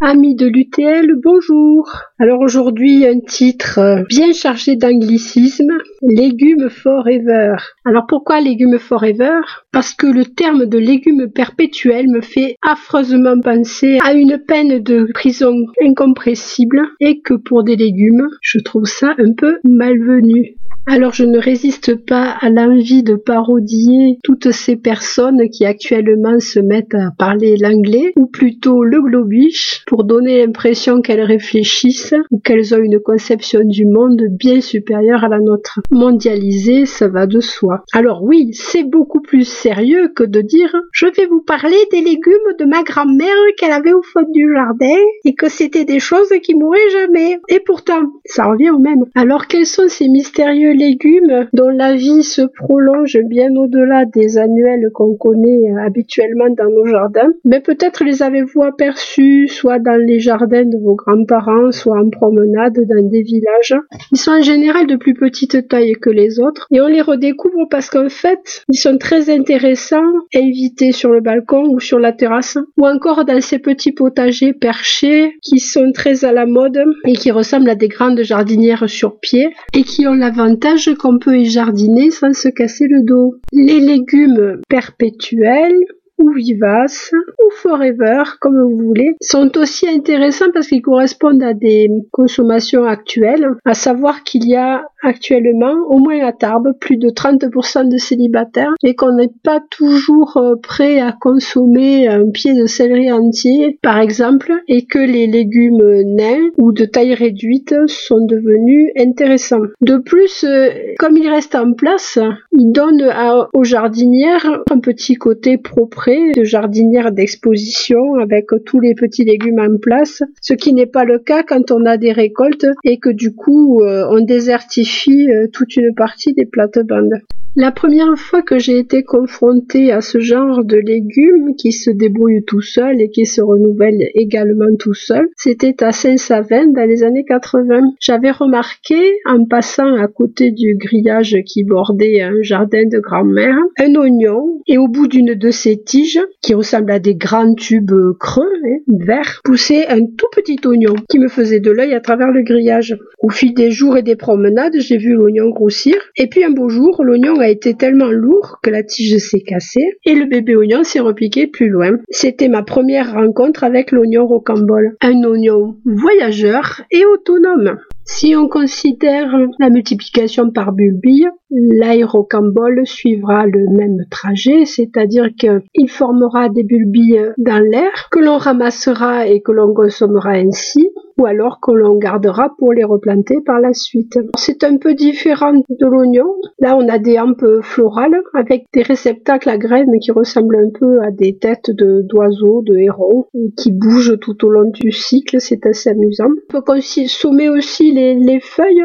Amis de l'UTL, bonjour. Alors aujourd'hui, un titre euh, bien chargé d'anglicisme, légumes forever. Alors pourquoi légumes forever? Parce que le terme de légumes perpétuels me fait affreusement penser à une peine de prison incompressible et que pour des légumes, je trouve ça un peu malvenu. Alors je ne résiste pas à l'envie de parodier toutes ces personnes qui actuellement se mettent à parler l'anglais, ou plutôt le globish, pour donner l'impression qu'elles réfléchissent ou qu'elles ont une conception du monde bien supérieure à la nôtre. Mondialisé, ça va de soi. Alors oui, c'est beaucoup plus sérieux que de dire je vais vous parler des légumes de ma grand-mère qu'elle avait au fond du jardin et que c'était des choses qui mourraient jamais. Et pourtant, ça revient au même. Alors quels sont ces mystérieux légumes dont la vie se prolonge bien au-delà des annuels qu'on connaît euh, habituellement dans nos jardins. Mais peut-être les avez-vous aperçus soit dans les jardins de vos grands-parents, soit en promenade dans des villages. Ils sont en général de plus petite taille que les autres et on les redécouvre parce qu'en fait, ils sont très intéressants invités sur le balcon ou sur la terrasse ou encore dans ces petits potagers perchés qui sont très à la mode et qui ressemblent à des grandes jardinières sur pied et qui ont l'avantage qu'on peut y jardiner sans se casser le dos. Les légumes perpétuels ou vivaces ou forever, comme vous voulez, sont aussi intéressants parce qu'ils correspondent à des consommations actuelles, à savoir qu'il y a actuellement, au moins à Tarbes, plus de 30% de célibataires et qu'on n'est pas toujours euh, prêt à consommer un pied de céleri entier, par exemple, et que les légumes nains ou de taille réduite sont devenus intéressants. De plus, euh, comme ils restent en place, ils donnent aux jardinières un petit côté propre de jardinière d'exposition avec tous les petits légumes en place, ce qui n'est pas le cas quand on a des récoltes et que du coup euh, on désertifie euh, toute une partie des plates-bandes. La première fois que j'ai été confrontée à ce genre de légumes qui se débrouillent tout seuls et qui se renouvellent également tout seuls, c'était à Saint-Savin dans les années 80. J'avais remarqué, en passant à côté du grillage qui bordait un jardin de grand-mère, un oignon et au bout d'une de ces tiges, qui ressemble à des grands tubes creux, hein, verts, poussait un tout petit oignon qui me faisait de l'œil à travers le grillage. Au fil des jours et des promenades, j'ai vu l'oignon grossir et puis un beau jour, l'oignon a été tellement lourd que la tige s'est cassée et le bébé oignon s'est repiqué plus loin. C'était ma première rencontre avec l'oignon rocambole. Un oignon voyageur et autonome. Si on considère la multiplication par bulbille, l'aérocambole suivra le même trajet, c'est-à-dire qu'il formera des bulbilles dans l'air que l'on ramassera et que l'on consommera ainsi, ou alors que l'on gardera pour les replanter par la suite. C'est un peu différent de l'oignon. Là, on a des hampes florales avec des réceptacles à graines qui ressemblent un peu à des têtes d'oiseaux, de, hérons, qui bougent tout au long du cycle. C'est assez amusant. On peut consommer aussi les feuilles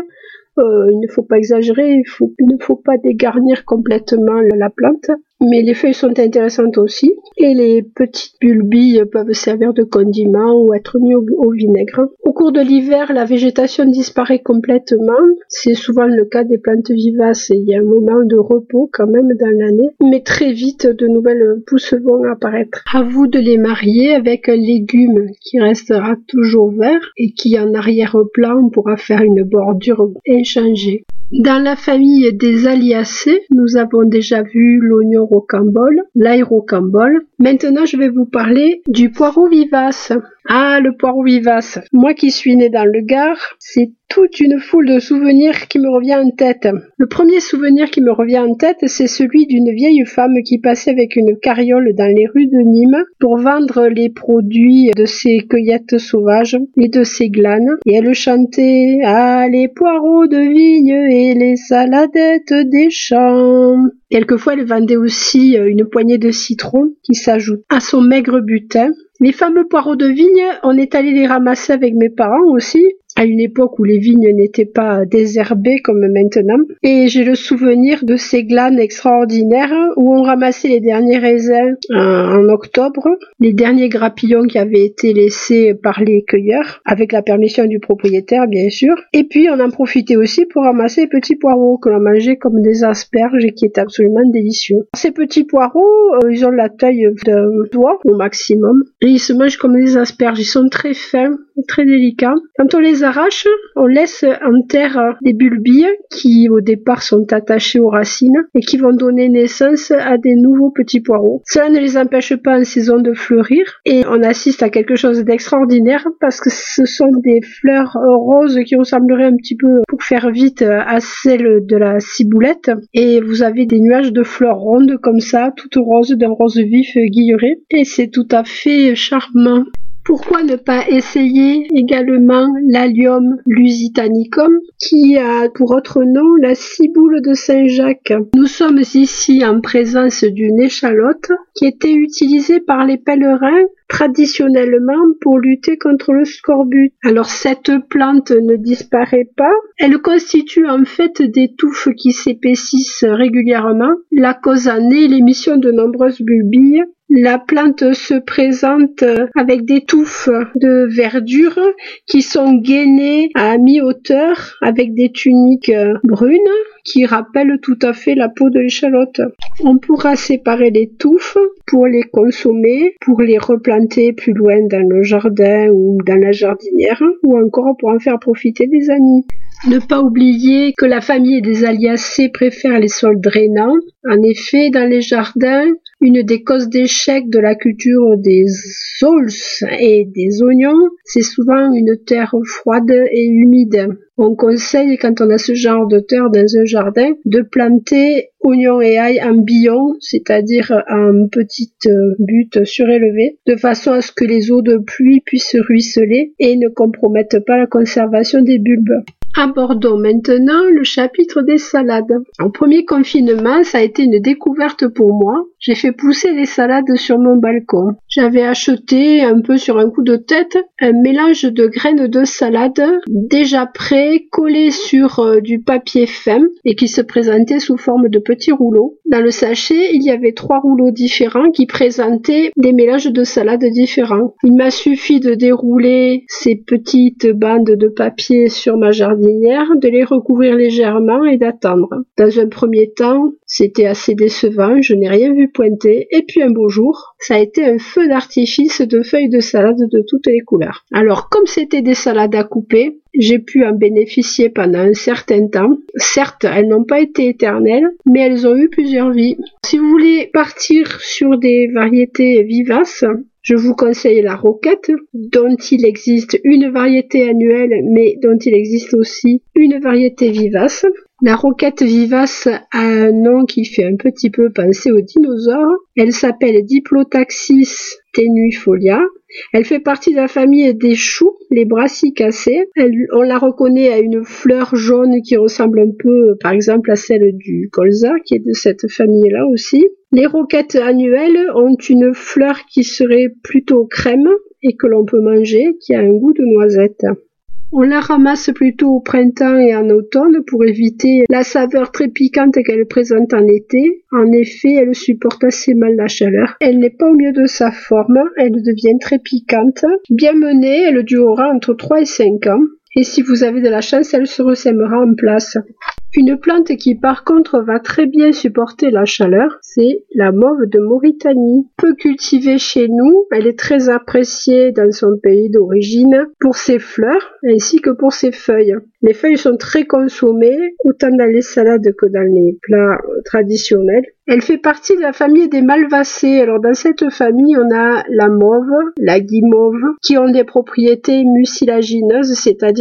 il ne faut pas exagérer, il, ne faut pas dégarnir complètement la plante, mais les feuilles sont intéressantes aussi, et les petites bulbilles peuvent servir de condiment ou être mis au, vinaigre. Au cours de l'hiver, la végétation disparaît complètement, c'est souvent le cas des plantes vivaces, et il y a un moment de repos quand même dans l'année, mais très vite de nouvelles pousses vont apparaître. À vous de les marier avec un légume qui restera toujours vert et qui en arrière-plan pourra faire une bordure inchangée. Dans la famille des Aliacées, nous avons déjà vu l'oignon rocambole, l'ail rocambole. Maintenant, je vais vous parler du poireau vivace. Ah, le poireau vivace. Moi qui suis né dans le Gard, c'est toute une foule de souvenirs qui me revient en tête. Le premier souvenir qui me revient en tête, c'est celui d'une vieille femme qui passait avec une carriole dans les rues de Nîmes pour vendre les produits de ses cueillettes sauvages et de ses glanes. Et elle chantait Ah, les poireaux de vigne et les saladettes des champs. Quelquefois, elle vendait aussi une poignée de citrons qui s'ajoute à son maigre butin les fameux poireaux de vigne, on est allé les ramasser avec mes parents aussi. À une époque où les vignes n'étaient pas désherbées comme maintenant. Et j'ai le souvenir de ces glanes extraordinaires où on ramassait les derniers raisins euh, en octobre, les derniers grappillons qui avaient été laissés par les cueilleurs, avec la permission du propriétaire bien sûr. Et puis on en profitait aussi pour ramasser les petits poireaux que l'on mangeait comme des asperges et qui étaient absolument délicieux. Ces petits poireaux, euh, ils ont la taille d'un doigt au maximum et ils se mangent comme des asperges. Ils sont très fins, très délicats. Quand on les arrache, on laisse en terre des bulbilles qui au départ sont attachés aux racines et qui vont donner naissance à des nouveaux petits poireaux. Cela ne les empêche pas en saison de fleurir et on assiste à quelque chose d'extraordinaire parce que ce sont des fleurs roses qui ressembleraient un petit peu, pour faire vite, à celles de la ciboulette et vous avez des nuages de fleurs rondes comme ça, toutes roses, d'un rose vif guilleré et c'est tout à fait charmant. Pourquoi ne pas essayer également l'allium lusitanicum qui a pour autre nom la ciboule de Saint-Jacques? Nous sommes ici en présence d'une échalote qui était utilisée par les pèlerins traditionnellement pour lutter contre le scorbut. Alors cette plante ne disparaît pas. Elle constitue en fait des touffes qui s'épaississent régulièrement. La cause en est l'émission de nombreuses bulbilles la plante se présente avec des touffes de verdure qui sont gainées à mi-hauteur avec des tuniques brunes qui rappellent tout à fait la peau de l'échalote. On pourra séparer les touffes pour les consommer, pour les replanter plus loin dans le jardin ou dans la jardinière, ou encore pour en faire profiter des amis. Ne pas oublier que la famille des aliacées préfère les sols drainants. En effet, dans les jardins, une des causes d'échec de la culture des sols et des oignons, c'est souvent une terre froide et humide. On conseille, quand on a ce genre de terre dans un jardin, de planter oignons et ail en billon, c'est-à-dire en petites buttes surélevées, de façon à ce que les eaux de pluie puissent ruisseler et ne compromettent pas la conservation des bulbes. Abordons maintenant le chapitre des salades. En premier confinement, ça a été une découverte pour moi. J'ai fait pousser des salades sur mon balcon. J'avais acheté un peu sur un coup de tête un mélange de graines de salade déjà prêt, collé sur euh, du papier fin et qui se présentait sous forme de petits rouleaux. Dans le sachet, il y avait trois rouleaux différents qui présentaient des mélanges de salades différents. Il m'a suffi de dérouler ces petites bandes de papier sur ma jardinière de les recouvrir légèrement et d'attendre. Dans un premier temps, c'était assez décevant, je n'ai rien vu pointer, et puis un beau jour, ça a été un feu d'artifice de feuilles de salade de toutes les couleurs. Alors, comme c'était des salades à couper, j'ai pu en bénéficier pendant un certain temps. Certes, elles n'ont pas été éternelles, mais elles ont eu plusieurs vies. Si vous voulez partir sur des variétés vivaces, je vous conseille la roquette, dont il existe une variété annuelle, mais dont il existe aussi une variété vivace. La roquette vivace a un nom qui fait un petit peu penser aux dinosaures. Elle s'appelle Diplotaxis tenuifolia. Elle fait partie de la famille des choux, les brassicacées. on la reconnaît à une fleur jaune qui ressemble un peu, par exemple, à celle du colza, qui est de cette famille-là aussi. Les roquettes annuelles ont une fleur qui serait plutôt crème et que l'on peut manger, qui a un goût de noisette. On la ramasse plutôt au printemps et en automne pour éviter la saveur très piquante qu'elle présente en été. En effet, elle supporte assez mal la chaleur. Elle n'est pas au mieux de sa forme, elle devient très piquante. Bien menée, elle durera entre 3 et 5 ans. Et si vous avez de la chance, elle se ressèmera en place. Une plante qui par contre va très bien supporter la chaleur, c'est la mauve de Mauritanie. Peu cultivée chez nous, elle est très appréciée dans son pays d'origine pour ses fleurs ainsi que pour ses feuilles. Les feuilles sont très consommées, autant dans les salades que dans les plats traditionnels. Elle fait partie de la famille des malvacées. Alors dans cette famille, on a la mauve, la guimauve, qui ont des propriétés mucilagineuses,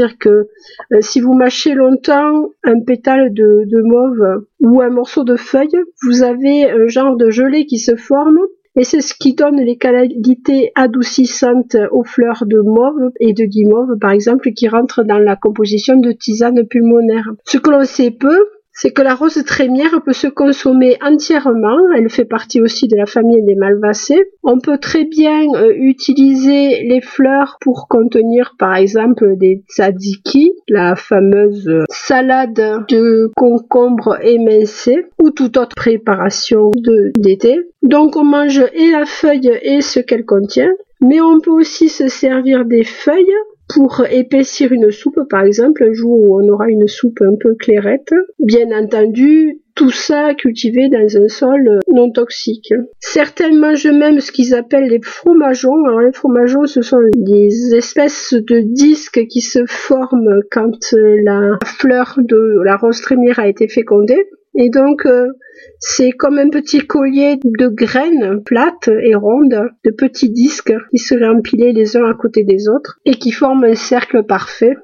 c'est-à-dire que euh, si vous mâchez longtemps un pétale de, mauve ou un morceau de feuille, vous avez un genre de gelée qui se forme et c'est ce qui donne les qualités adoucissantes aux fleurs de mauve et de guimauve, par exemple, qui rentrent dans la composition de tisane pulmonaire. Ce que l'on sait peu, c'est que la rose trémière peut se consommer entièrement. Elle fait partie aussi de la famille des malvacées. On peut très bien euh, utiliser les fleurs pour contenir par exemple des tzatziki, la fameuse salade de concombre émincé ou toute autre préparation d'été. Donc on mange et la feuille et ce qu'elle contient. Mais on peut aussi se servir des feuilles pour épaissir une soupe, par exemple, un jour où on aura une soupe un peu clairette. Bien entendu, tout ça cultivé dans un sol non toxique. Certains mangent même ce qu'ils appellent les fromageons. Alors les fromageons, ce sont des espèces de disques qui se forment quand la fleur de la rose trémière a été fécondée. Et donc, euh, c'est comme un petit collier de graines plates et rondes, de petits disques qui seraient empilés les uns à côté des autres et qui forment un cercle parfait.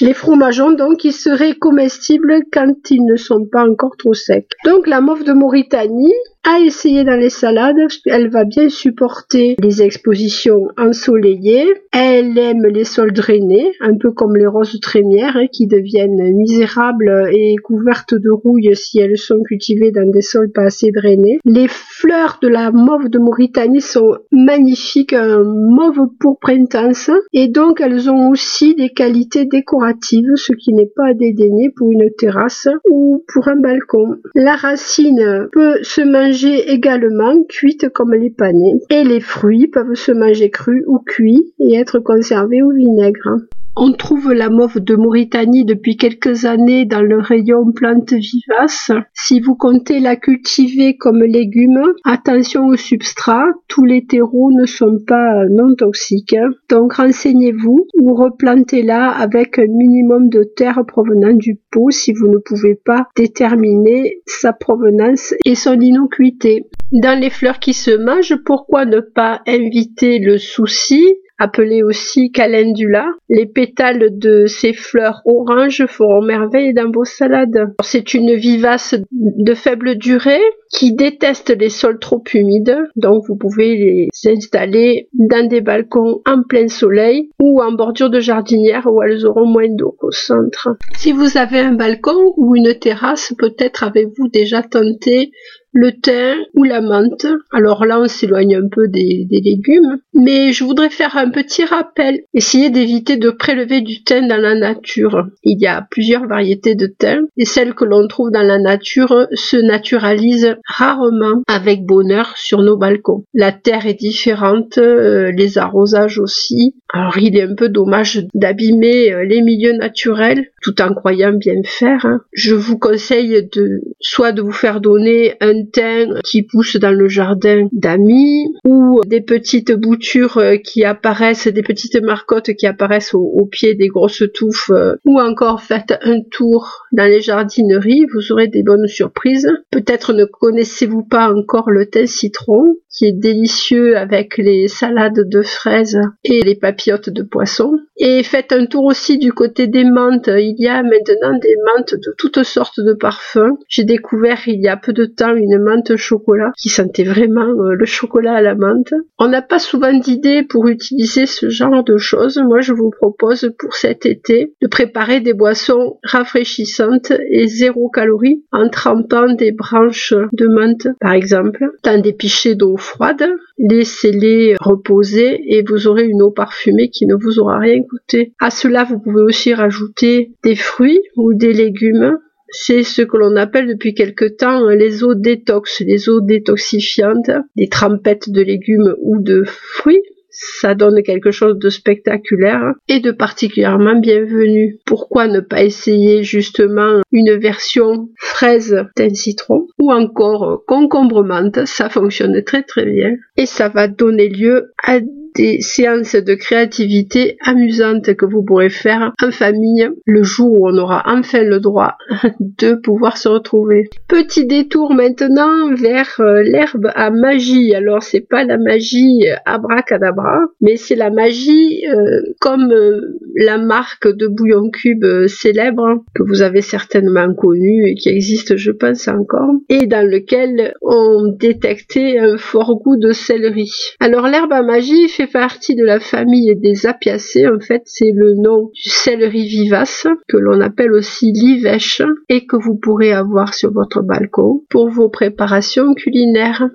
Les fromageons, donc, ils seraient comestibles quand ils ne sont pas encore trop secs. Donc, la mauve de Mauritanie, à essayer dans les salades. Elle va bien supporter les expositions ensoleillées. Elle aime les sols drainés, un peu comme les roses trémières hein, qui deviennent misérables et couvertes de rouille si elles sont cultivées dans des sols pas assez drainés. Les fleurs de la mauve de Mauritanie sont magnifiques, un mauve pourpre intense et donc elles ont aussi des qualités décoratives, ce qui n'est pas à dédaigner pour une terrasse ou pour un balcon. La racine peut se manger également cuite comme les panais. Et les fruits peuvent se manger crus ou cuits et être conservés au vinaigre. On trouve la mauve de Mauritanie depuis quelques années dans le rayon plantes vivaces. Si vous comptez la cultiver comme légume, attention au substrat, tous les terreaux ne sont pas non toxiques. Donc renseignez-vous ou replantez-la avec un minimum de terre provenant du pot si vous ne pouvez pas déterminer sa provenance et son innocuité. Dans les fleurs qui se mangent, pourquoi ne pas inviter le souci appelé aussi calendula. Les pétales de ces fleurs oranges feront merveille dans vos salades. C'est une vivace de faible durée qui déteste les sols trop humides, donc vous pouvez les installer dans des balcons en plein soleil ou en bordure de jardinière où elles auront moins d'eau qu'au centre. Si vous avez un balcon ou une terrasse, peut-être avez-vous déjà tenté le thym ou la menthe. Alors là, on s'éloigne un peu des, légumes. Mais je voudrais faire un petit rappel. Essayez d'éviter de prélever du thym dans la nature. Il y a plusieurs variétés de thym et celles que l'on trouve dans la nature se naturalisent rarement avec bonheur sur nos balcons. La terre est différente, euh, les arrosages aussi. Alors il est un peu dommage d'abîmer euh, les milieux naturels tout en croyant bien faire. Hein. Je vous conseille de soit de vous faire donner un thym qui pousse dans le jardin d'amis ou des petites boutures euh, qui apparaissent, des petites marcottes qui apparaissent au, pied des grosses touffes euh, ou encore faites un tour dans les jardineries, vous aurez des bonnes surprises. Peut-être ne connaissez-vous pas encore le thym citron qui est délicieux avec les salades de fraises et les papillotes de poisson. Et faites un tour aussi du côté des menthes. Il y a maintenant des menthes de toutes sortes de parfums. J'ai découvert il y a peu de temps une menthe chocolat qui sentait vraiment euh, le chocolat à la menthe. On n'a pas souvent d'idées pour utiliser ce genre de choses. Moi, je vous propose pour cet été de préparer des boissons rafraîchissantes et zéro calories en trempant des branches de menthe, par exemple, dans des pichets d'eau froide, laissez-les reposer et vous aurez une eau parfumée qui ne vous aura rien coûté. À cela, vous pouvez aussi rajouter des fruits ou des légumes. C'est ce que l'on appelle depuis quelque temps les eaux détox, les eaux détoxifiantes, des trempettes de légumes ou de fruits. Ça donne quelque chose de spectaculaire et de particulièrement bienvenu. Pourquoi ne pas essayer justement une version fraise d'un citron ou encore concombre menthe, ça fonctionne très très bien et ça va donner lieu à des séances de créativité amusantes que vous pourrez faire en famille le jour où on aura enfin le droit de pouvoir se retrouver. Petit détour maintenant vers euh, l'herbe à magie. Alors c'est pas la magie abracadabra, mais c'est la magie euh, comme euh, la marque de bouillon cube célèbre que vous avez certainement connu et qui existe, je pense, encore, et dans lequel on détectait un fort goût de céleri. Alors l'herbe à magie partie de la famille des apiacées. En fait, c'est le nom du céleri vivace que l'on appelle aussi l'ivèche et que vous pourrez avoir sur votre balcon pour vos préparations culinaires.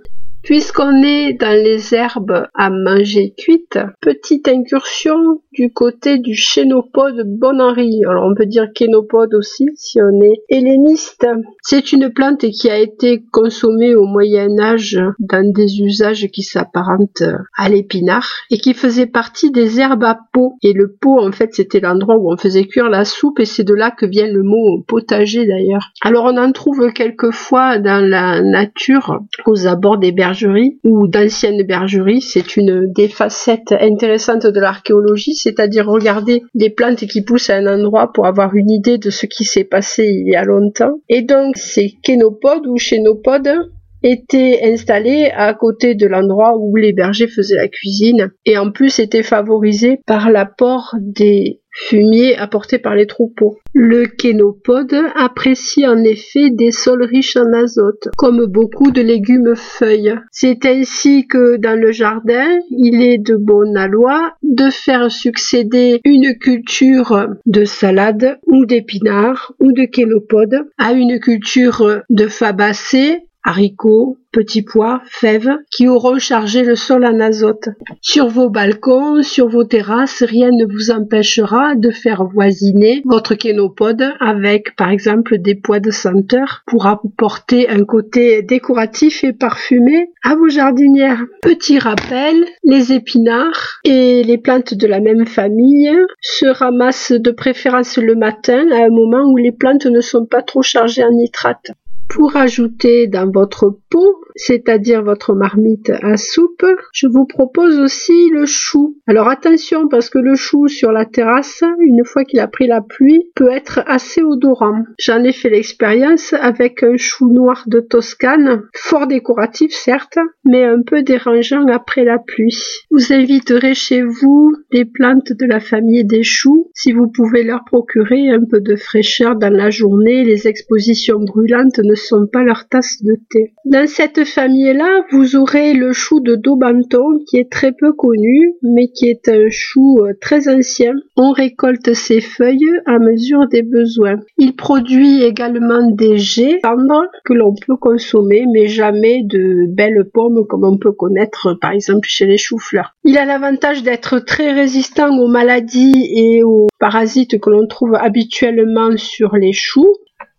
Puisqu'on est dans les herbes à manger cuites, petite incursion du côté du chénopode bon Henri. Alors on peut dire kénopode aussi si on est helléniste. C'est une plante qui a été consommée au Moyen Âge dans des usages qui s'apparentent à l'épinard et qui faisait partie des herbes à pot. Et le pot en fait c'était l'endroit où on faisait cuire la soupe et c'est de là que vient le mot potager d'ailleurs. Alors on en trouve quelquefois dans la nature aux abords des berges ou d'anciennes bergeries. C'est une des facettes intéressantes de l'archéologie, c'est-à-dire regarder les plantes qui poussent à un endroit pour avoir une idée de ce qui s'est passé il y a longtemps. Et donc ces kénopodes ou chénopodes étaient installés à côté de l'endroit où les bergers faisaient la cuisine et en plus étaient favorisés par l'apport des fumier apporté par les troupeaux. Le kénopode apprécie en effet des sols riches en azote, comme beaucoup de légumes feuilles. C'est ainsi que dans le jardin, il est de bonne loi de faire succéder une culture de salade ou d'épinards ou de kénopode à une culture de fabacées, haricots, petits pois, fèves, qui auront chargé le sol en azote. Sur vos balcons, sur vos terrasses, rien ne vous empêchera de faire voisiner votre kénopode avec, par exemple, des pois de senteur pour apporter un côté décoratif et parfumé à vos jardinières. Petit rappel, les épinards et les plantes de la même famille se ramassent de préférence le matin à un moment où les plantes ne sont pas trop chargées en nitrate pour ajouter dans votre pot, c'est-à-dire votre marmite à soupe, je vous propose aussi le chou. Alors attention parce que le chou sur la terrasse, une fois qu'il a pris la pluie, peut être assez odorant. J'en ai fait l'expérience avec un chou noir de Toscane, fort décoratif certes, mais un peu dérangeant après la pluie. Vous inviterez chez vous les plantes de la famille des choux si vous pouvez leur procurer un peu de fraîcheur dans la journée. Les expositions brûlantes ne sont pas leur tasse de thé. Dans cette famille-là, vous aurez le chou de Daubenton qui est très peu connu, mais qui est un chou euh, très ancien. On récolte ses feuilles à mesure des besoins. Il produit également des jets tendres que l'on peut consommer, mais jamais de belles pommes comme on peut connaître par exemple chez les choux-fleurs. Il a l'avantage d'être très résistant aux maladies et aux parasites que l'on trouve habituellement sur les choux.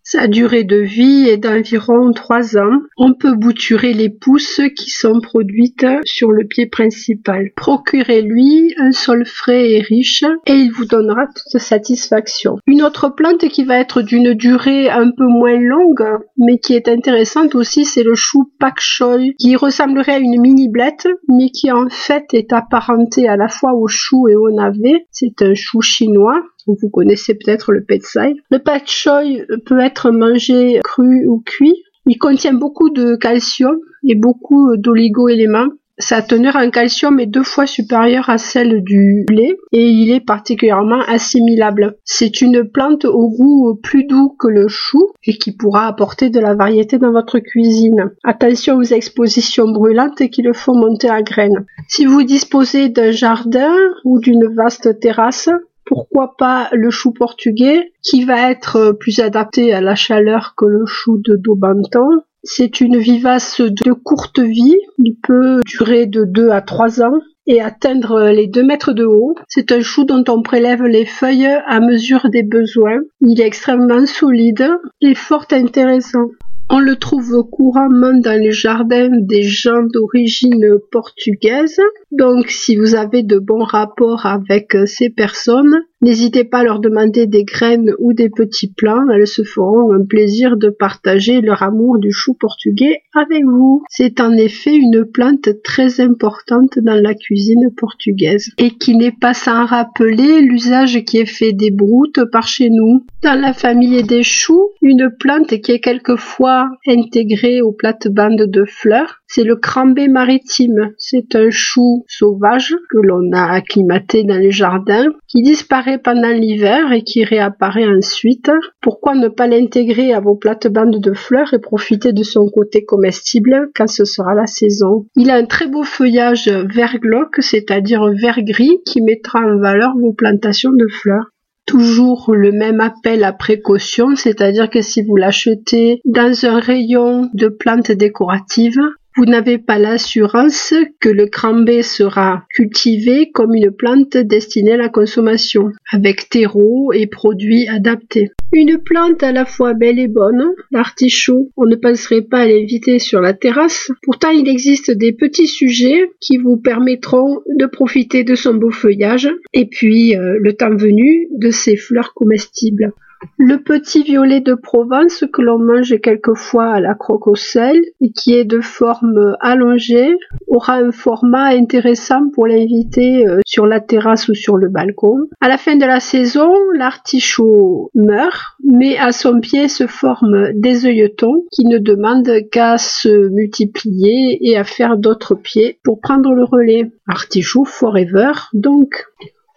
Sa durée de vie est d'environ trois ans. On peut bouturer les pousses qui sont produites sur le pied principal. Procurez-lui un sol frais et riche et il vous donnera toute satisfaction. Une autre plante qui va être d'une durée un peu moins longue mais qui est intéressante aussi c'est le chou pak choi qui ressemblerait à une mini blette mais qui en fait est apparenté à la fois au chou et au navet. C'est un chou chinois vous connaissez peut-être le petsai. Le pak choi peut être mangé cru ou cuit. Il contient beaucoup de calcium et beaucoup d'oligo-éléments. Sa teneur en calcium est deux fois supérieure à celle du lait et il est particulièrement assimilable. C'est une plante au goût plus doux que le chou et qui pourra apporter de la variété dans votre cuisine. Attention aux expositions brûlantes qui le font monter à graines. Si vous disposez d'un jardin ou d'une vaste terrasse, pourquoi pas le chou portugais qui va être plus adapté à la chaleur que le chou de Daubenton. C'est une vivace de courte vie, il peut durer de 2 à 3 ans et atteindre les 2 mètres de haut. C'est un chou dont on prélève les feuilles à mesure des besoins. Il est extrêmement solide et fort intéressant. On le trouve couramment dans les jardins des gens d'origine portugaise. Donc si vous avez de bons rapports avec ces personnes, N'hésitez pas à leur demander des graines ou des petits plants, elles se feront un plaisir de partager leur amour du chou portugais avec vous. C'est en effet une plante très importante dans la cuisine portugaise et qui n'est pas sans rappeler l'usage qui est fait des broutes par chez nous. Dans la famille des choux, une plante qui est quelquefois intégrée aux plates-bandes de fleurs, c'est le crambé maritime. C'est un chou sauvage que l'on a acclimaté dans les jardins qui disparaît pendant l'hiver et qui réapparaît ensuite. Pourquoi ne pas l'intégrer à vos plates-bandes de fleurs et profiter de son côté comestible quand ce sera la saison? Il a un très beau feuillage vert glauque, c'est-à-dire vert gris, qui mettra en valeur vos plantations de fleurs toujours le même appel à précaution, c'est-à-dire que si vous l'achetez dans un rayon de plantes décoratives, vous n'avez pas l'assurance que le crambé sera cultivé comme une plante destinée à la consommation, avec terreau et produits adaptés. Une plante à la fois belle et bonne, l'artichaut, on ne penserait pas à l'inviter sur la terrasse. Pourtant, il existe des petits sujets qui vous permettront de profiter de son beau feuillage et puis, euh, le temps venu, de ses fleurs comestibles. Le petit violet de Provence que l'on mange quelquefois à la croque au sel et qui est de forme allongée aura un format intéressant pour l'inviter euh, sur la terrasse ou sur le balcon. À la fin de la saison, l'artichaut meurt, mais à son pied se forment des œilletons qui ne demandent qu'à se multiplier et à faire d'autres pieds pour prendre le relais. Artichaut forever donc.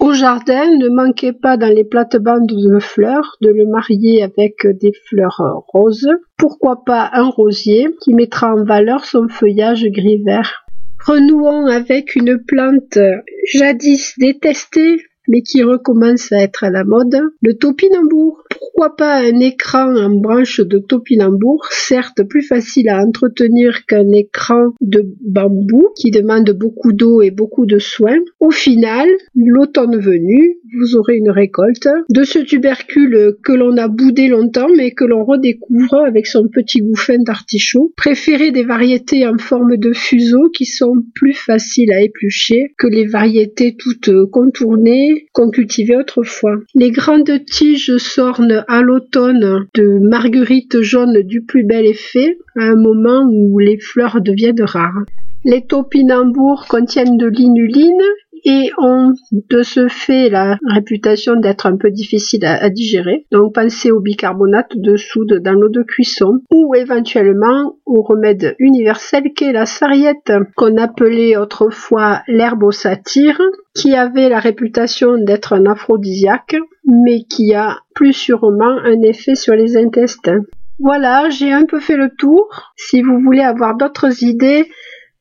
Au jardin, ne manquez pas dans les plates-bandes de fleurs de le marier avec des fleurs roses. Pourquoi pas un rosier qui mettra en valeur son feuillage gris-vert. Renouons avec une plante jadis détestée mais qui recommence à être à la mode, le topinambour. Pourquoi pas un écran en branche de topinambour, certes plus facile à entretenir qu'un écran de bambou qui demande beaucoup d'eau et beaucoup de soins. Au final, l'automne venu, vous aurez une récolte de ce tubercule que l'on a boudé longtemps mais que l'on redécouvre avec son petit gouffin d'artichaut. Préférez des variétés en forme de fuseau qui sont plus faciles à éplucher que les variétés toutes contournées qu'on cultivait autrefois. Les grandes tiges s'ornent à l'automne de marguerites jaunes du plus bel effet, à un moment où les fleurs deviennent rares. Les topinambours contiennent de l'inuline et ont de ce fait la réputation d'être un peu difficile à, digérer. Donc pensez au bicarbonate de soude dans l'eau de cuisson ou éventuellement au remède universel qu'est la sarriette qu'on appelait autrefois l'herbe au satyre qui avait la réputation d'être un aphrodisiaque mais qui a plus sûrement un effet sur les intestins. Voilà, j'ai un peu fait le tour. Si vous voulez avoir d'autres idées,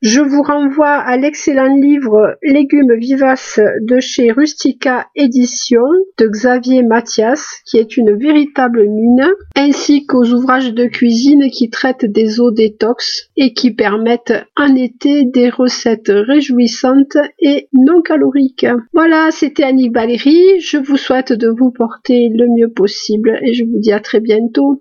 je vous renvoie à l'excellent livre Légumes vivaces de chez Rustica Édition de Xavier Mathias, qui est une véritable mine, ainsi qu'aux ouvrages de cuisine qui traitent des eaux détox et qui permettent en été des recettes réjouissantes et non caloriques. Voilà, c'était Annie Valérie. Je vous souhaite de vous porter le mieux possible et je vous dis à très bientôt.